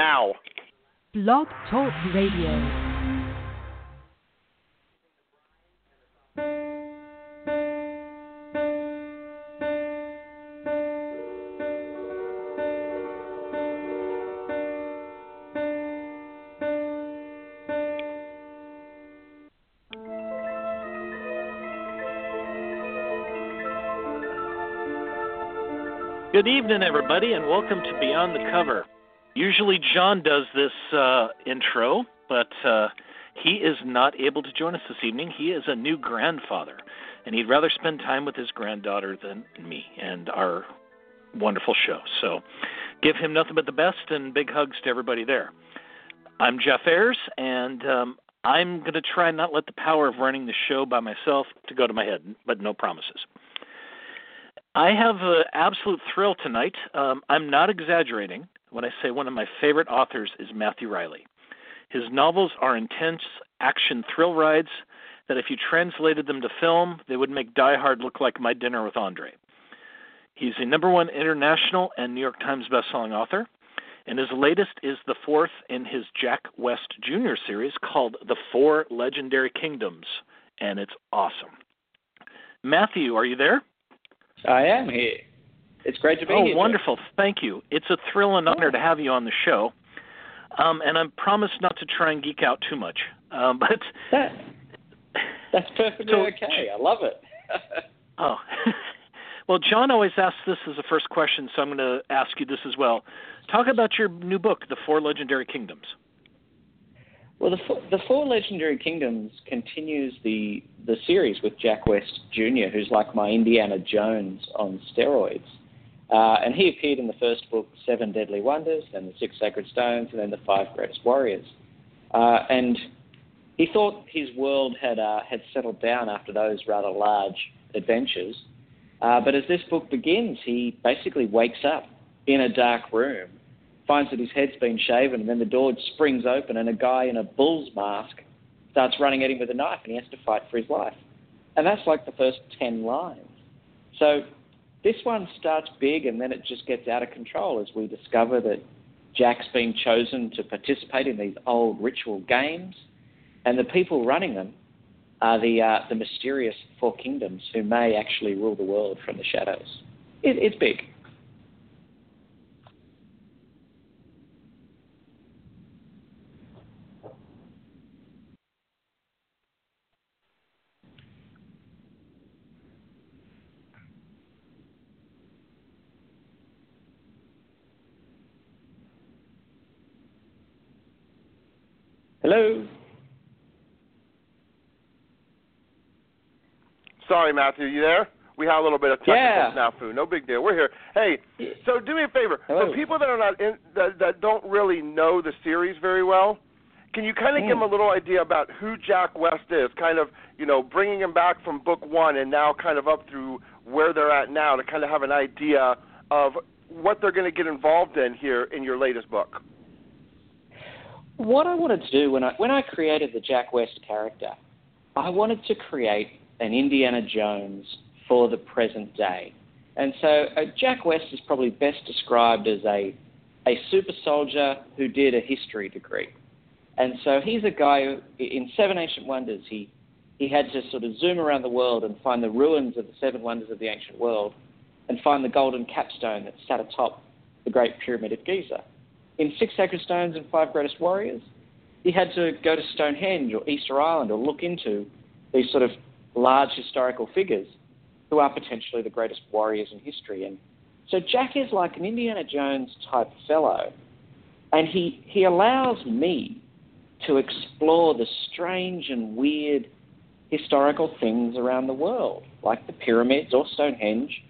now. Blog Talk Radio. Good evening, everybody, and welcome to Beyond the Cover. Usually, John does this uh, intro, but uh, he is not able to join us this evening. He is a new grandfather, and he'd rather spend time with his granddaughter than me and our wonderful show. So, give him nothing but the best and big hugs to everybody there. I'm Jeff Ayers, and um, I'm going to try not let the power of running the show by myself to go to my head, but no promises. I have an absolute thrill tonight. Um, I'm not exaggerating when I say one of my favorite authors is Matthew Reilly. His novels are intense action thrill rides that, if you translated them to film, they would make Die Hard look like My Dinner with Andre. He's a number one international and New York Times bestselling author, and his latest is the fourth in his Jack West Jr. series called The Four Legendary Kingdoms, and it's awesome. Matthew, are you there? I am here. It's great to be oh, here. Oh, wonderful. Thank you. It's a thrill and honor to have you on the show. Um, and I promise not to try and geek out too much. Um, but that, that's perfectly so, okay. I love it. oh. well, John always asks this as a first question, so I'm going to ask you this as well. Talk about your new book, The Four Legendary Kingdoms. Well, the four, the four legendary kingdoms continues the the series with Jack West Jr., who's like my Indiana Jones on steroids. Uh, and he appeared in the first book, Seven Deadly Wonders, then the Six Sacred Stones, and then the Five Greatest Warriors. Uh, and he thought his world had uh, had settled down after those rather large adventures. Uh, but as this book begins, he basically wakes up in a dark room finds that his head's been shaven, and then the door springs open, and a guy in a bull's mask starts running at him with a knife, and he has to fight for his life. And that's like the first 10 lines. So this one starts big, and then it just gets out of control as we discover that Jack's been chosen to participate in these old ritual games, and the people running them are the, uh, the mysterious Four Kingdoms who may actually rule the world from the shadows. It, it's big. Hello. Sorry, Matthew, you there? We had a little bit of technical yeah. snafu. No big deal. We're here. Hey, so do me a favor. Hello. For people that are not in, that, that don't really know the series very well, can you kind of mm. give them a little idea about who Jack West is? Kind of, you know, bringing him back from book one and now kind of up through where they're at now to kind of have an idea of what they're going to get involved in here in your latest book what I wanted to do when I when I created the Jack West character, I wanted to create an Indiana Jones for the present day. And so uh, Jack West is probably best described as a a super soldier who did a history degree. And so he's a guy who, in Seven Ancient Wonders, he he had to sort of zoom around the world and find the ruins of the seven wonders of the ancient world and find the golden capstone that sat atop the Great Pyramid of Giza in Six Sacred Stones and Five Greatest Warriors, he had to go to Stonehenge or Easter Island or look into these sort of large historical figures who are potentially the greatest warriors in history. And so Jack is like an Indiana Jones type fellow, and he, he allows me to explore the strange and weird historical things around the world, like the pyramids or Stonehenge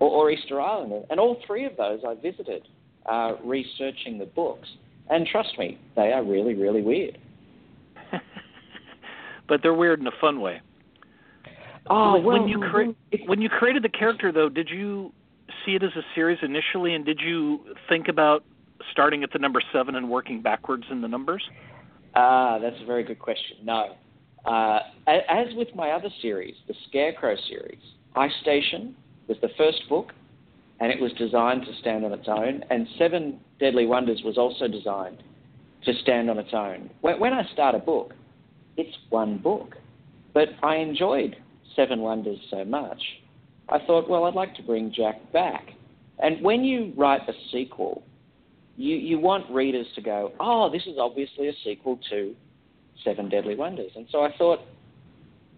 or, or Easter Island. And all three of those I visited uh, researching the books. And trust me, they are really, really weird. but they're weird in a fun way. Oh, when, well, when you cre- when you created the character, though, did you see it as a series initially, and did you think about starting at the number seven and working backwards in the numbers? Ah, uh, that's a very good question. No, uh, as with my other series, the Scarecrow series, Ice Station was the first book, and it was designed to stand on its own. And Seven Deadly Wonders was also designed to stand on its own. When, I start a book, it's one book, but I enjoyed Seven Wonders so much, I thought, well, I'd like to bring Jack back. And when you write a sequel, you, you want readers to go, oh, this is obviously a sequel to Seven Deadly Wonders. And so I thought,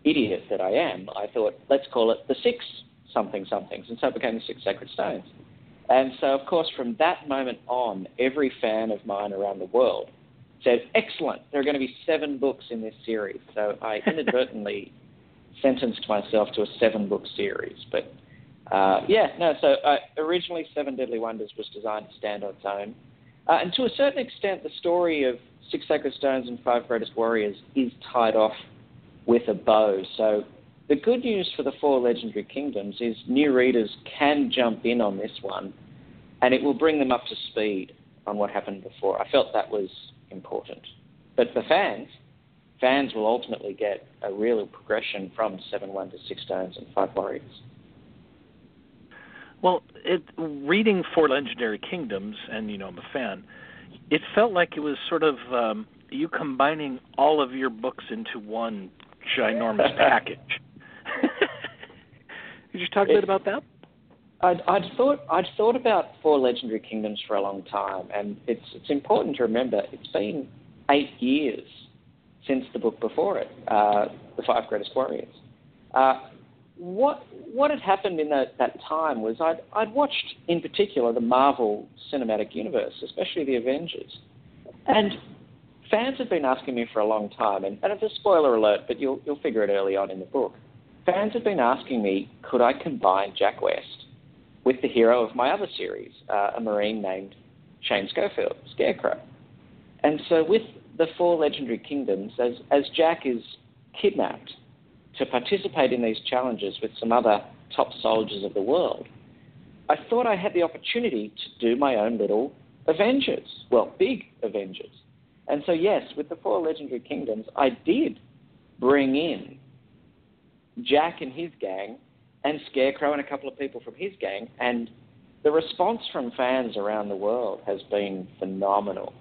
idiot that I am, I thought, let's call it the Six Something Somethings. And so it became the Six Sacred Stones. And so, of course, from that moment on, every fan of mine around the world said, excellent, there are going to be seven books in this series. So I inadvertently sentenced myself to a seven book series. But uh, yeah, no, so uh, originally Seven Deadly Wonders was designed to stand on its own. Uh, and to a certain extent, the story of Six Sacred Stones and Five Greatest Warriors is tied off with a bow. So the good news for the Four Legendary Kingdoms is new readers can jump in on this one and it will bring them up to speed on what happened before. I felt that was important. But for fans, fans will ultimately get a real progression from Seven Wonders, Six Stones, and Five Warriors. Well, it, reading Four Legendary Kingdoms, and you know I'm a fan, it felt like it was sort of um, you combining all of your books into one ginormous package. Could you talk a bit about that? I'd, I'd thought I'd thought about Four Legendary Kingdoms for a long time, and it's it's important to remember it's been eight years since the book before it, uh, The Five Greatest Warriors. Uh, what what had happened in that, that time was I'd, I'd watched in particular the Marvel Cinematic Universe, especially the Avengers, and fans had been asking me for a long time, and, and it's a spoiler alert, but you'll you'll figure it early on in the book. Fans had been asking me, could I combine Jack West with the hero of my other series, uh, a Marine named Shane Schofield, Scarecrow. And so, with the four legendary kingdoms, as, as Jack is kidnapped to participate in these challenges with some other top soldiers of the world, I thought I had the opportunity to do my own little Avengers. Well, big Avengers. And so, yes, with the four legendary kingdoms, I did bring in Jack and his gang and Scarecrow and a couple of people from his gang. And the response from fans around the world has been phenomenal.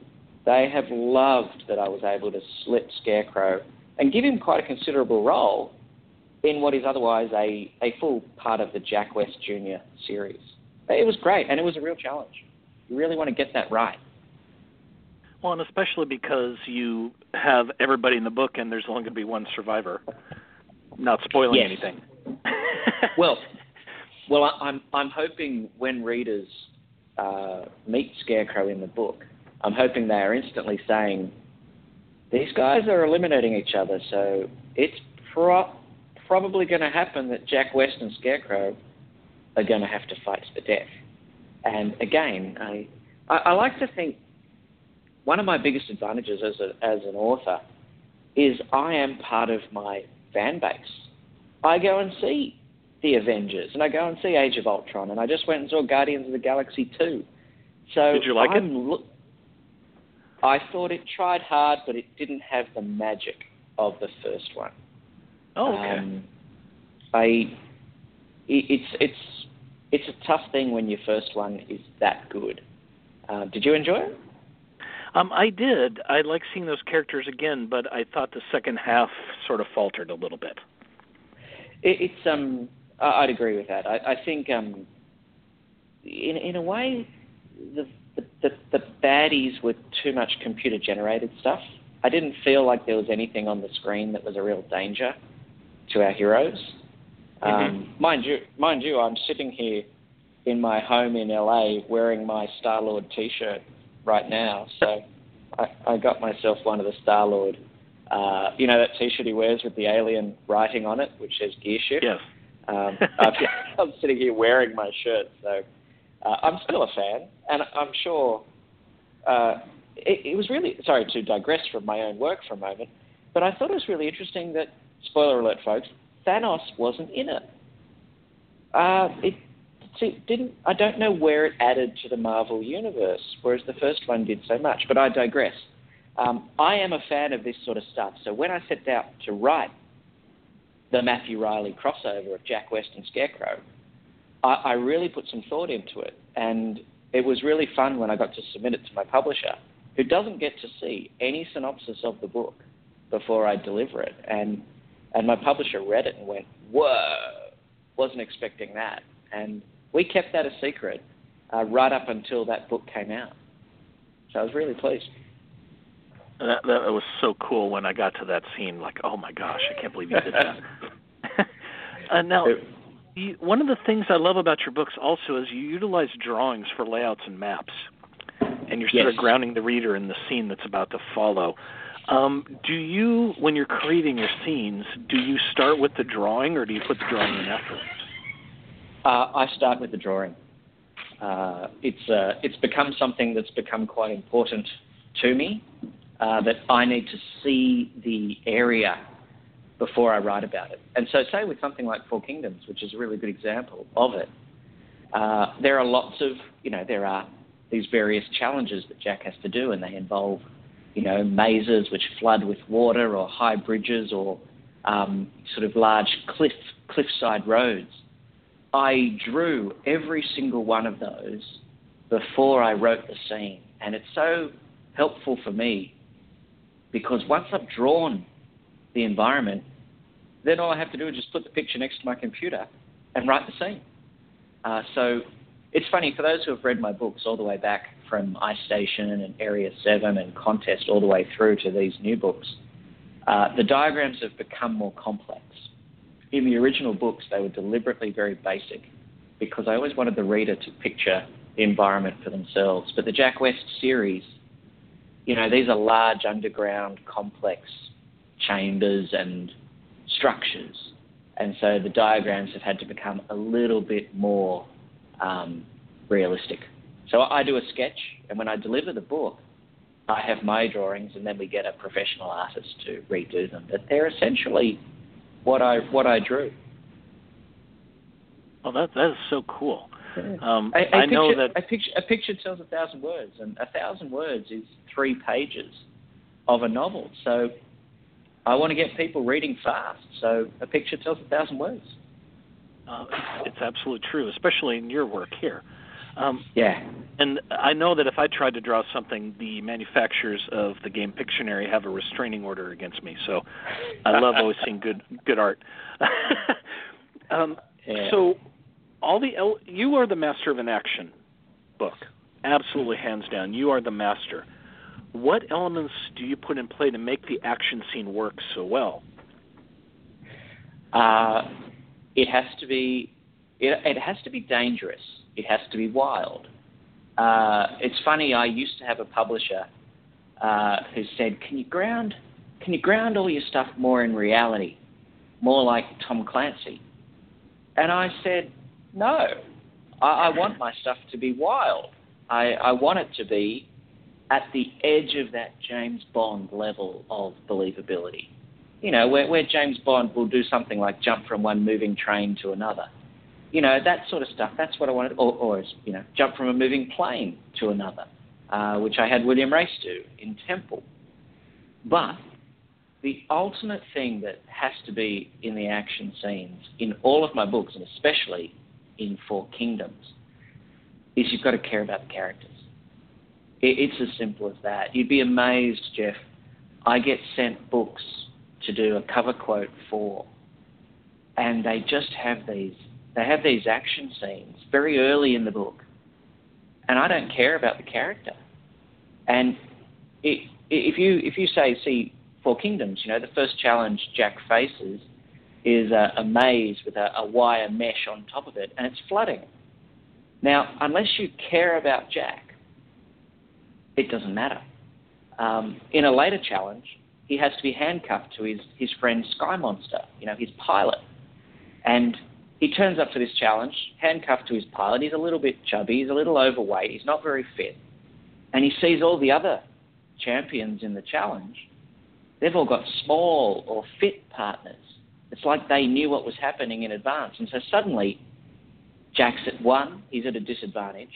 They have loved that I was able to slip Scarecrow and give him quite a considerable role in what is otherwise a, a full part of the Jack West Jr. series. It was great, and it was a real challenge. You really want to get that right. Well, and especially because you have everybody in the book, and there's only going to be one survivor. Not spoiling yes. anything. well, well, I'm I'm hoping when readers uh, meet Scarecrow in the book, I'm hoping they are instantly saying, "These guys are eliminating each other, so it's pro- probably going to happen that Jack West and Scarecrow are going to have to fight to the death." And again, I, I, I like to think one of my biggest advantages as a, as an author is I am part of my fan base. I go and see the Avengers, and I go and see Age of Ultron, and I just went and saw Guardians of the Galaxy 2. So Did you like I'm it? Lo- I thought it tried hard, but it didn't have the magic of the first one. Oh, okay. Um, I, it, it's it's it's a tough thing when your first one is that good. Uh, did you enjoy it? Um, I did. I like seeing those characters again, but I thought the second half sort of faltered a little bit. It, it's um, I'd agree with that. I, I think um, in in a way, the, the the baddies were too much computer generated stuff. I didn't feel like there was anything on the screen that was a real danger to our heroes. Mm-hmm. Um, mind you, mind you, I'm sitting here in my home in LA wearing my Star Lord T-shirt right now. So I, I got myself one of the Star Lord. Uh, you know that T-shirt he wears with the alien writing on it, which says Gear Shift. Yes. Um, I'm, I'm sitting here wearing my shirt, so uh, I'm still a fan, and I'm sure uh, it, it was really sorry to digress from my own work for a moment, but I thought it was really interesting that spoiler alert, folks, Thanos wasn't in it. Uh, it see, didn't I don't know where it added to the Marvel universe, whereas the first one did so much. But I digress. Um, I am a fan of this sort of stuff. So when I set out to write the Matthew Reilly crossover of Jack West and Scarecrow, I, I really put some thought into it, and it was really fun when I got to submit it to my publisher, who doesn't get to see any synopsis of the book before I deliver it, and and my publisher read it and went, "Whoa, wasn't expecting that," and we kept that a secret uh, right up until that book came out. So I was really pleased. That, that was so cool when I got to that scene. Like, oh my gosh, I can't believe you did that. uh, now, you, one of the things I love about your books also is you utilize drawings for layouts and maps, and you're sort yes. of grounding the reader in the scene that's about to follow. Um, do you, when you're creating your scenes, do you start with the drawing, or do you put the drawing in afterwards? Uh, I start with the drawing. Uh, it's uh, it's become something that's become quite important to me. Uh, that I need to see the area before I write about it. And so, say with something like Four Kingdoms, which is a really good example of it, uh, there are lots of you know there are these various challenges that Jack has to do, and they involve you know mazes which flood with water, or high bridges, or um, sort of large cliff cliffside roads. I drew every single one of those before I wrote the scene, and it's so helpful for me because once I've drawn the environment, then all I have to do is just put the picture next to my computer and write the scene. Uh, so it's funny for those who have read my books all the way back from Ice Station and Area 7 and Contest all the way through to these new books. Uh, the diagrams have become more complex. In the original books, they were deliberately very basic because I always wanted the reader to picture the environment for themselves. But the Jack West series, you know, these are large underground, complex chambers and structures. And so the diagrams have had to become a little bit more um, realistic. So I do a sketch, and when I deliver the book, I have my drawings, and then we get a professional artist to redo them. But they're essentially what I what I drew. Oh, that that is so cool. Um, I, I, I know that a picture, a picture tells a thousand words, and a thousand words is three pages of a novel. So I want to get people reading fast. So a picture tells a thousand words. uh, it's, it's absolutely true, especially in your work here. Um, Yeah. and I know that if I tried to draw something, the manufacturers of the game Pictionary have a restraining order against me. So I love always seeing good good art. um, Yeah. So all the you are the master of an action book, absolutely hands down. You are the master. What elements do you put in play to make the action scene work so well? Uh, it has to be it, it has to be dangerous. It has to be wild. Uh, it's funny. I used to have a publisher uh, who said, "Can you ground can you ground all your stuff more in reality, more like Tom Clancy?" And I said, "No. I, I want my stuff to be wild. I, I want it to be at the edge of that James Bond level of believability." you know, where, where James Bond will do something like jump from one moving train to another. You know, that sort of stuff. That's what I wanted. Or, or you know, jump from a moving plane to another, uh, which I had William Race do in Temple. But the ultimate thing that has to be in the action scenes in all of my books, and especially in Four Kingdoms, is you've got to care about the characters. It, it's as simple as that. You'd be amazed, Jeff. I get sent books to do a cover quote for, and they just have these. They have these action scenes very early in the book, and I don't care about the character. And it, if you if you say see Four Kingdoms, you know the first challenge Jack faces is a, a maze with a, a wire mesh on top of it, and it's flooding. Now, unless you care about Jack, it doesn't matter. Um, in a later challenge, he has to be handcuffed to his, his friend Sky Monster, you know, his pilot. And he turns up for this challenge, handcuffed to his pilot. He's a little bit chubby, he's a little overweight, he's not very fit. And he sees all the other champions in the challenge. They've all got small or fit partners. It's like they knew what was happening in advance. And so suddenly, Jack's at one, he's at a disadvantage.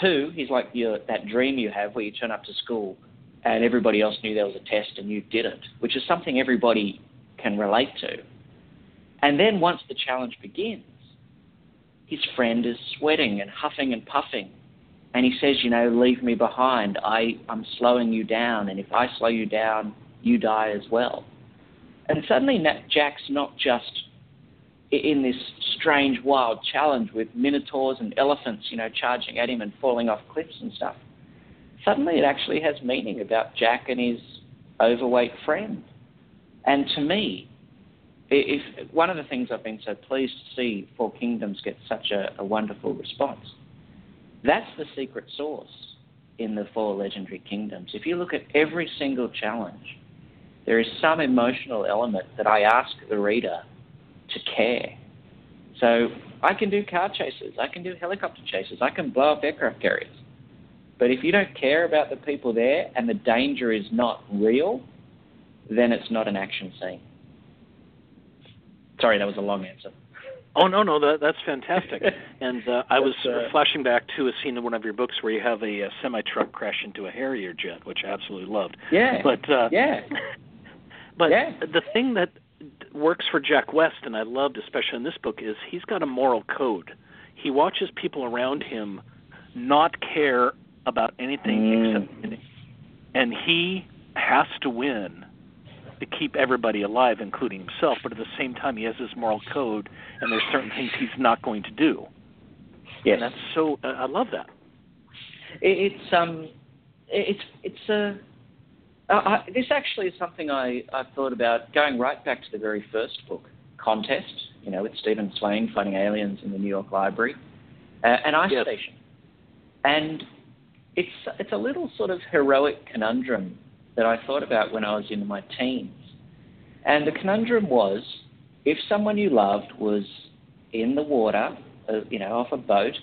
Two, he's like your, that dream you have where you turn up to school and everybody else knew there was a test and you didn't, which is something everybody can relate to. And then once the challenge begins, his friend is sweating and huffing and puffing. And he says, you know, leave me behind. I, I'm slowing you down. And if I slow you down, you die as well. And suddenly Jack's not just in this strange, wild challenge with minotaurs and elephants, you know, charging at him and falling off cliffs and stuff. Suddenly it actually has meaning about Jack and his overweight friend. And to me, if one of the things I've been so pleased to see Four Kingdoms get such a, a wonderful response, that's the secret sauce in the Four Legendary Kingdoms. If you look at every single challenge, there is some emotional element that I ask the reader to care. So I can do car chases, I can do helicopter chases, I can blow up aircraft carriers. But if you don't care about the people there and the danger is not real, then it's not an action scene. Sorry, that was a long answer. Oh no, no, that that's fantastic. and uh, I was uh, flashing back to a scene in one of your books where you have a, a semi truck crash into a Harrier jet, which I absolutely loved. Yeah. But uh, yeah. But yeah. the thing that works for Jack West, and I loved especially in this book, is he's got a moral code. He watches people around him not care about anything mm. except winning, and he has to win to keep everybody alive, including himself. But at the same time, he has his moral code, and there's certain things he's not going to do. Yes, and that's so. Uh, I love that. It's um, it's it's a. Uh, I, this actually is something I, I've thought about going right back to the very first book, Contest, you know, with Stephen Swain fighting aliens in the New York Library, uh, and Ice yes. Station. And it's, it's a little sort of heroic conundrum that I thought about when I was in my teens. And the conundrum was if someone you loved was in the water, uh, you know, off a boat,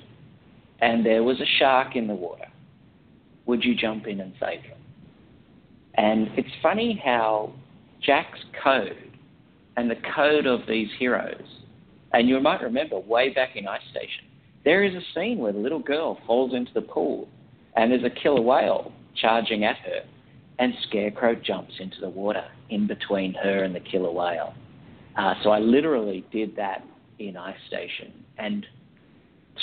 and there was a shark in the water, would you jump in and save them? And it's funny how Jack's code and the code of these heroes, and you might remember way back in Ice Station, there is a scene where the little girl falls into the pool and there's a killer whale charging at her, and Scarecrow jumps into the water in between her and the killer whale. Uh, so I literally did that in Ice Station. And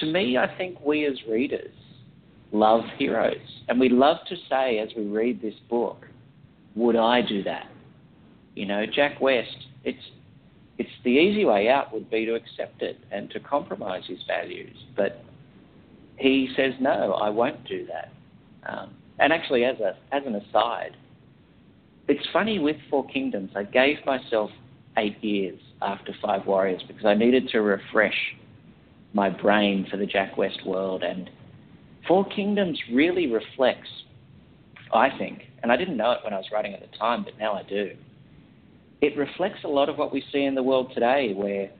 to me, I think we as readers love heroes. And we love to say as we read this book, would I do that? You know, Jack West, it's it's the easy way out would be to accept it and to compromise his values. But he says, no, I won't do that. Um, and actually, as a as an aside, it's funny with Four Kingdoms. I gave myself eight years after Five Warriors because I needed to refresh my brain for the Jack West world. And Four Kingdoms really reflects, I think, and I didn't know it when I was writing at the time, but now I do. It reflects a lot of what we see in the world today, where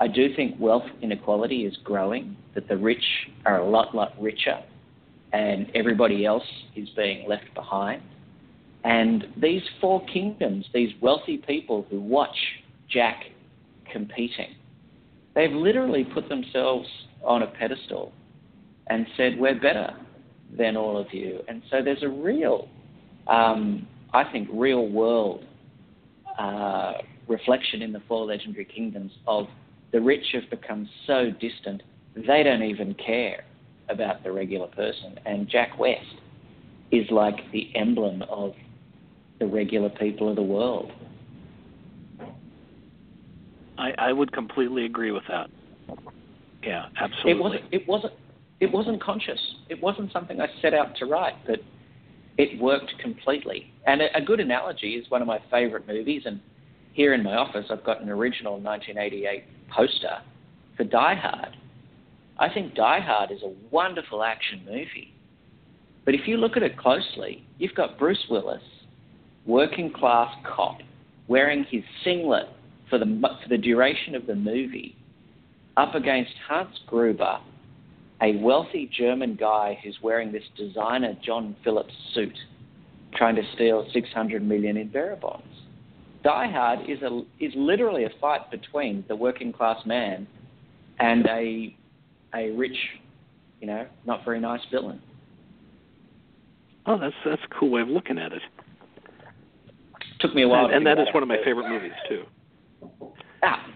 I do think wealth inequality is growing, that the rich are a lot, lot richer, and everybody else is being left behind. And these four kingdoms, these wealthy people who watch Jack competing, they've literally put themselves on a pedestal and said, We're better than all of you. And so there's a real um, I think, real world uh, reflection in the four legendary kingdoms of the rich have become so distant they don't even care about the regular person. And Jack West is like the emblem of the regular people of the world. I, I would completely agree with that. Yeah, absolutely. It wasn't. It wasn't. It wasn't conscious. It wasn't something I set out to write, but it worked completely. And a, a good analogy is one of my favourite movies, and here in my office I've got an original 1988 poster for Die Hard. I think Die Hard is a wonderful action movie. But if you look at it closely, you've got Bruce Willis, working class cop, wearing his singlet for the, for the duration of the movie, up against Hans Gruber, a wealthy German guy who's wearing this designer John Phillips suit, trying to steal 600 million in bearer bonds. Die Hard is a is literally a fight between the working class man and a a rich, you know, not very nice villain. Oh, that's that's a cool way of looking at it. Took me a while, and, and that is one of my favorite movies too. Ah,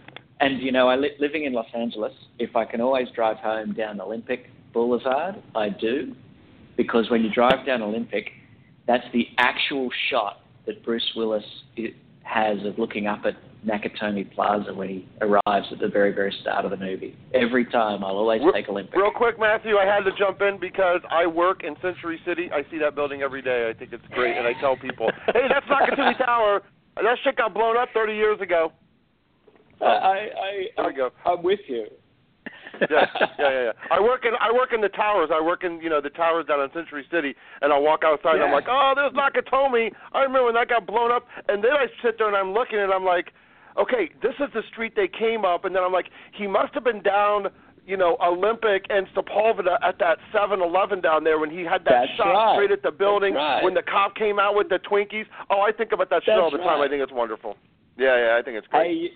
and you know, I li- living in Los Angeles, if I can always drive home down Olympic Boulevard, I do, because when you drive down Olympic, that's the actual shot that Bruce Willis has of looking up at Nakatomi Plaza when he arrives at the very, very start of the movie. Every time, I'll always take Olympic. Real quick, Matthew, I had to jump in because I work in Century City. I see that building every day. I think it's great, and I tell people, "Hey, that's Nakatomi Tower. That shit got blown up 30 years ago." I, I, there we go. I'm with you. yeah, yeah, yeah, yeah. I work in I work in the towers. I work in you know the towers down in Century City, and I'll walk outside yeah. and I'm like, oh, there's Nakatomi. I remember when that got blown up, and then I sit there and I'm looking and I'm like, okay, this is the street they came up, and then I'm like, he must have been down, you know, Olympic and Sepulveda at that 7-Eleven down there when he had that That's shot right. straight at the building right. when the cop came out with the Twinkies. Oh, I think about that shit That's all the time. I think it's wonderful. Yeah, yeah, I think it's great.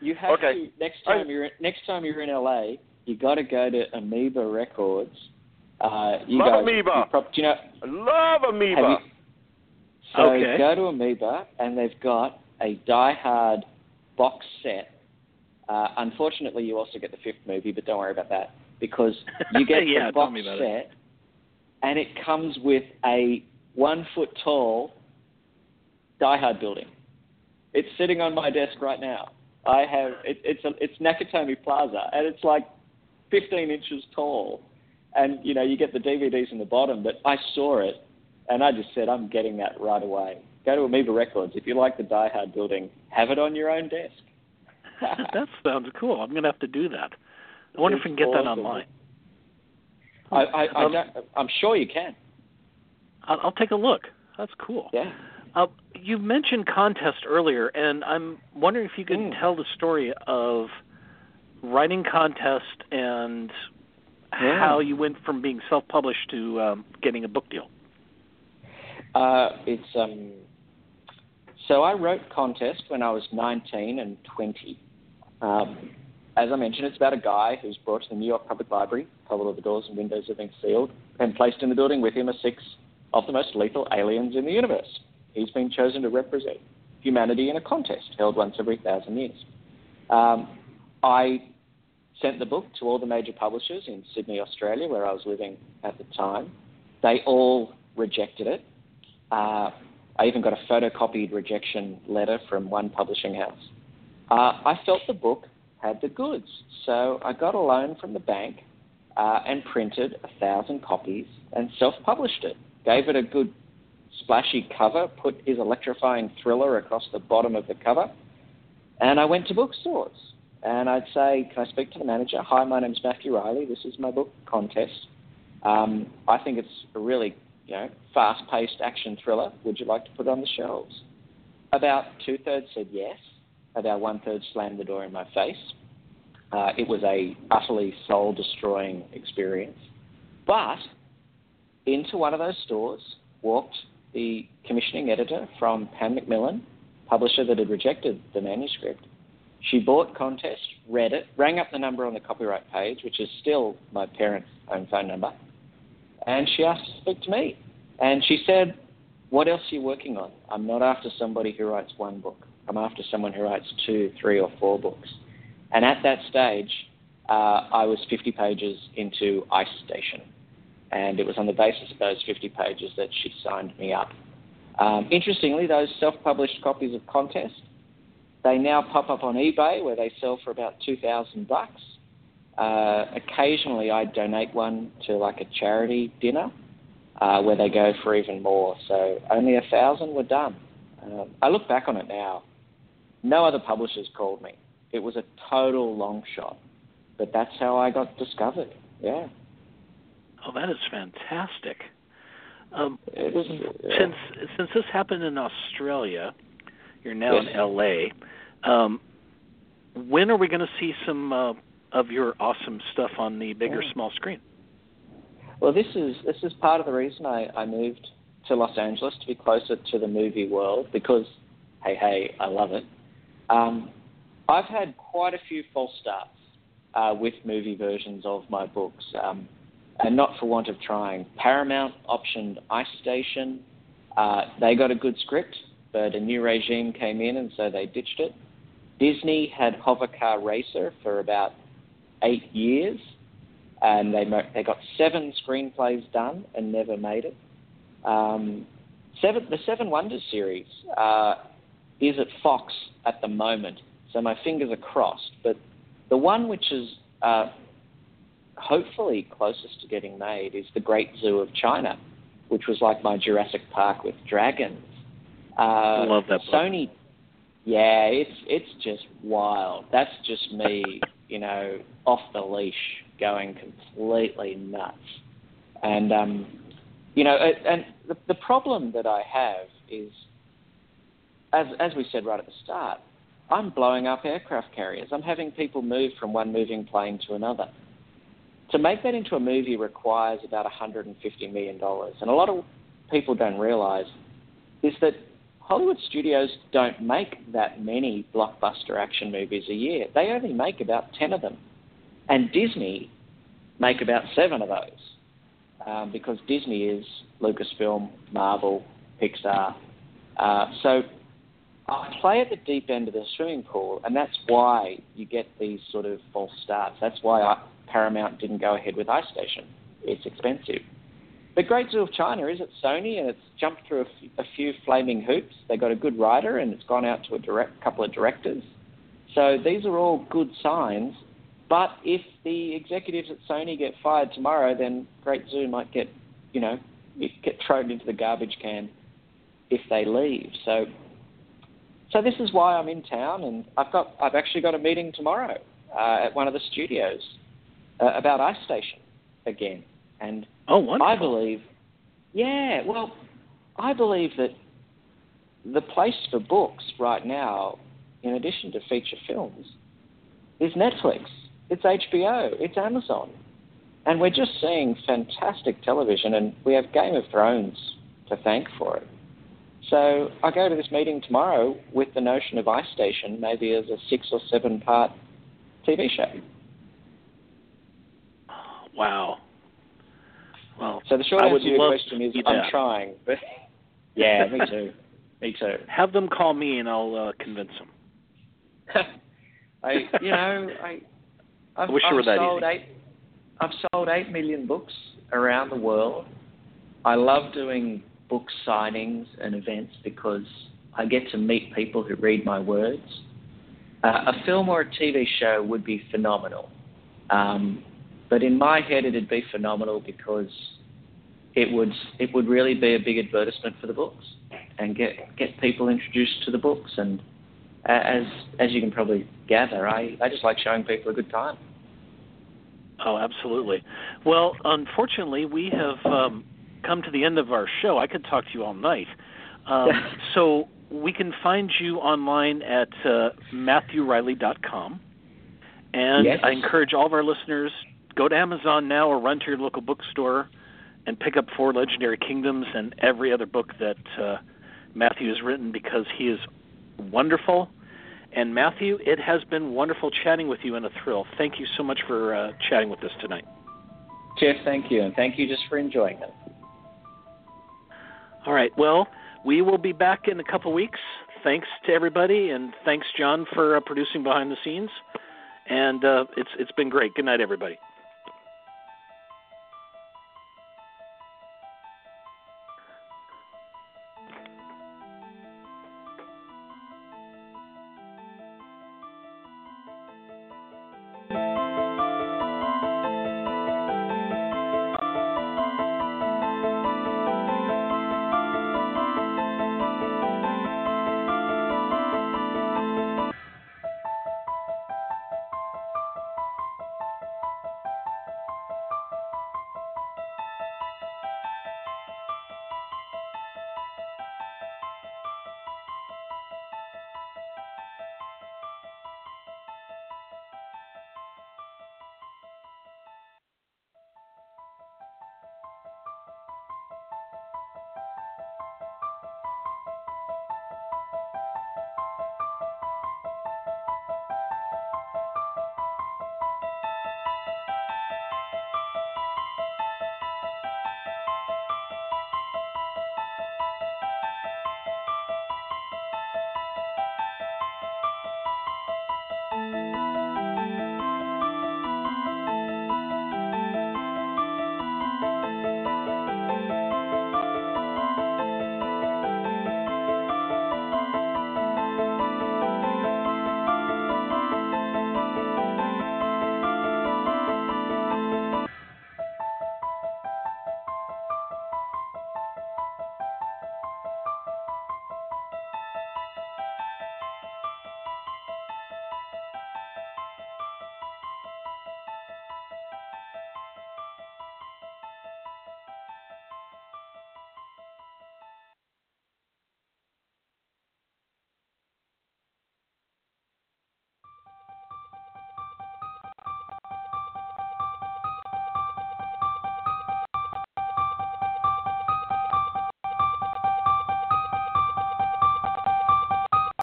Hey, you, you have Okay. to next time you're in, next time you're in LA, you got to go to Amoeba Records. Uh, you Love guys, Amoeba. you prob- do you know? I love Amoeba. You, so Okay. go to Amoeba, and they've got a Die Hard box set. Uh, unfortunately, you also get the fifth movie, but don't worry about that because you get Yeah, the box set, it. and it comes with a one foot tall Die Hard building. It's sitting on my desk right now. I have it, it's a, it's Nakatomi Plaza, and it's like 15 inches tall. And you know, you get the DVDs in the bottom, but I saw it, and I just said, I'm getting that right away. Go to Amoeba Records if you like the Die Hard building. Have it on your own desk. that sounds cool. I'm gonna have to do that. I wonder if we can get that online. I, I, I, I'm sure you can. I'll, I'll take a look. That's cool. Yeah. Uh, you mentioned contest earlier, and I'm wondering if you could Mm. tell the story of writing contest and Yeah. how you went from being self-published to um, getting a book deal. Uh, it's um. So I wrote contest when I was 19 and 20. Um, as I mentioned, it's about a guy who's brought to the New York Public Library. A couple of the doors and windows have been sealed, and placed in the building with him are six of the most lethal aliens in the universe. He's been chosen to represent humanity in a contest held once every thousand years. Um, I sent the book to all the major publishers in Sydney, Australia, where I was living at the time. They all rejected it. Uh, I even got a photocopied rejection letter from one publishing house. Uh, I felt the book had the goods, so I got a loan from the bank uh, and printed a thousand copies and self-published it. Gave it a good splashy cover, put his electrifying thriller across the bottom of the cover, and I went to bookstores. And I'd say, Can I speak to the manager? Hi, my name's Matthew Reilly. This is my book contest. Um, I think it's a really you know, fast paced action thriller. Would you like to put it on the shelves? About two thirds said yes. About one third slammed the door in my face. Uh, it was a utterly soul destroying experience. But into one of those stores walked the commissioning editor from Pan Macmillan, publisher that had rejected the manuscript. She bought contest, read it, rang up the number on the copyright page, which is still my parents' own phone number, and she asked to speak to me. And she said, What else are you working on? I'm not after somebody who writes one book. I'm after someone who writes two, three, or four books. And at that stage, uh, I was 50 pages into Ice Station. And it was on the basis of those 50 pages that she signed me up. Um, interestingly, those self-published copies of Contest, they now pop up on eBay where they sell for about 2,000 bucks. Uh, occasionally, I donate one to like a charity dinner uh, where they go for even more. So only a thousand were done. Um, I look back on it now. No other publishers called me. It was a total long shot, but that's how I got discovered. Yeah. Oh, that is fantastic. Um, since since this happened in Australia, you're now Yes. in LA. Um, when are we going to see some uh, of your awesome stuff on the bigger small screen? Well, this is this is part of the reason I, I moved to Los Angeles to be closer to the movie world because, hey, hey, I love it. Um, I've had quite a few false starts uh, with movie versions of my books, um, and not for want of trying. Paramount optioned Ice Station. Uh, they got a good script, but a new regime came in, and so they ditched it. Disney had Hovercar Racer for about eight years, and they they got seven screenplays done and never made it. Um, seven, the Seven Wonders series uh, is at Fox at the moment, so my fingers are crossed. But the one which is uh, hopefully closest to getting made is the Great Zoo of China, which was like my Jurassic Park with dragons. Uh, I love that. Book. Sony, yeah, it's it's just wild. That's just me, you know, off the leash, going completely nuts. And um, you know, and the, the problem that I have is, as as we said right at the start, I'm blowing up aircraft carriers. I'm having people move from one moving plane to another. To make that into a movie requires about $150 million. And a lot of people don't realize is that Hollywood studios don't make that many blockbuster action movies a year. They only make about 10 of them. And Disney make about seven of those um, because Disney is Lucasfilm, Marvel, Pixar. Uh, so I play at the deep end of the swimming pool, and that's why you get these sort of false starts. That's why I, Paramount didn't go ahead with Ice Station. It's expensive. The Great Zoo of China is at Sony, and it's jumped through a, f- a few flaming hoops. They got a good writer, and it's gone out to a direct couple of directors. So these are all good signs. But if the executives at Sony get fired tomorrow, then Great Zoo might get, you know, get thrown into the garbage can if they leave. So so this is why I'm in town, and I've got I've actually got a meeting tomorrow uh, at one of the studios uh, about Ice Station again. And oh, wonderful. I believe, yeah, well, I believe that the place for books right now, in addition to feature films, is Netflix. It's HBO. It's Amazon. And we're just seeing fantastic television, and we have Game of Thrones to thank for it. So I go to this meeting tomorrow with the notion of Ice Station maybe as a six or seven part TV show. Wow. Well, so the short answer to your question is I'm that. trying, but yeah, me too. Me too. Have them call me and I'll uh, convince them. I, you know, I, I've, I wish I've it were that sold easy. eight. I've sold eight million books around the world. I love doing book signings and events because I get to meet people who read my words. Uh, a film or a TV show would be phenomenal, um, but in my head it'd be phenomenal because it would it would really be a big advertisement for the books and get get people introduced to the books. And as as you can probably gather, I, I just like showing people a good time. Oh, absolutely. Well, unfortunately, we have um, come to the end of our show. I could talk to you all night. Um, so we can find you online at uh, MatthewReilly.com. And Yes. I encourage all of our listeners go to Amazon now or run to your local bookstore and pick up Four Legendary Kingdoms and every other book that uh, Matthew has written because he is wonderful. And Matthew, it has been wonderful chatting with you and a thrill. Thank you so much for uh, chatting with us tonight. Jeff, thank you, and thank you just for enjoying it. All right. Well, we will be back in a couple weeks. Thanks to everybody, and thanks John for uh, producing behind the scenes. And uh, it's it's been great. Good night, everybody.